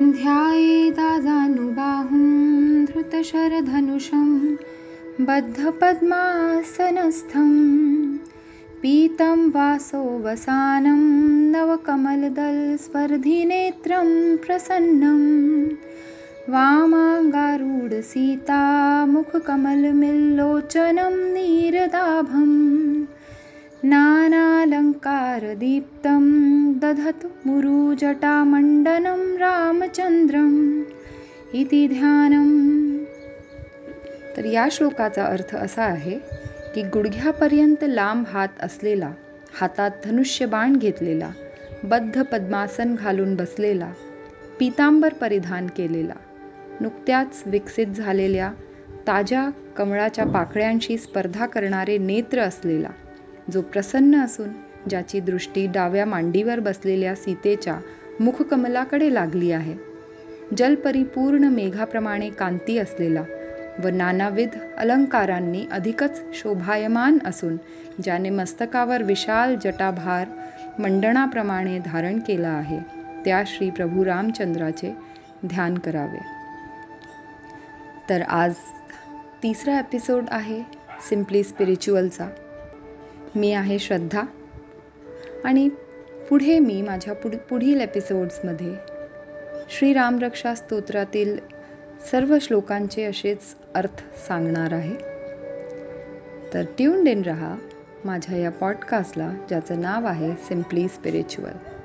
ध्यायेदाजानुबाहुं धृतशरधनुषं बद्धपद्मासनस्थं पीतं वासोऽवसानं नवकमलदलस्पर्धिनेत्रं प्रसन्नं वामाङ्गारूढसीता मुखकमलमिल्लोचनं नीरदाभं नानालङ्कारदीप्तं दधतु मुरुजटामण्डनं रामचन्द्रम् इति ध्यानम्। तर या श्लोकाचा अर्थ असा आहे की गुडघ्यापर्यंत लांब हात असलेला हातात धनुष्य बाण घेतलेला बद्ध पद्मासन घालून बसलेला पीतांबर परिधान केलेला नुकत्याच विकसित झालेल्या ताज्या कमळाच्या पाकळ्यांशी स्पर्धा करणारे नेत्र असलेला जो प्रसन्न असून ज्याची दृष्टी डाव्या मांडीवर बसलेल्या सीतेच्या मुखकमलाकडे लागली आहे. जलपरिपूर्ण मेघाप्रमाणे कांती असलेला व नानाविध अलंकारांनी अधिकच शोभायमान असून ज्याने मस्तकावर विशाल जटाभार मंडणाप्रमाणे धारण केला आहे त्या श्री प्रभू रामचंद्राचे ध्यान करावे. तर आज तिसरा एपिसोड आहे सिम्पली स्पिरिच्युअलचा मी आहे श्रद्धा. आणि पुढे मी माझ्या पुढ पुढील एपिसोड्समध्ये श्रीरामरक्षा स्तोत्रातील सर्व श्लोकांचे असेच अर्थ सांगणार आहे. तर ट्यून इन रहा माझ्या या पॉडकास्टला ज्याचं नाव आहे सिम्पली स्पिरिच्युअल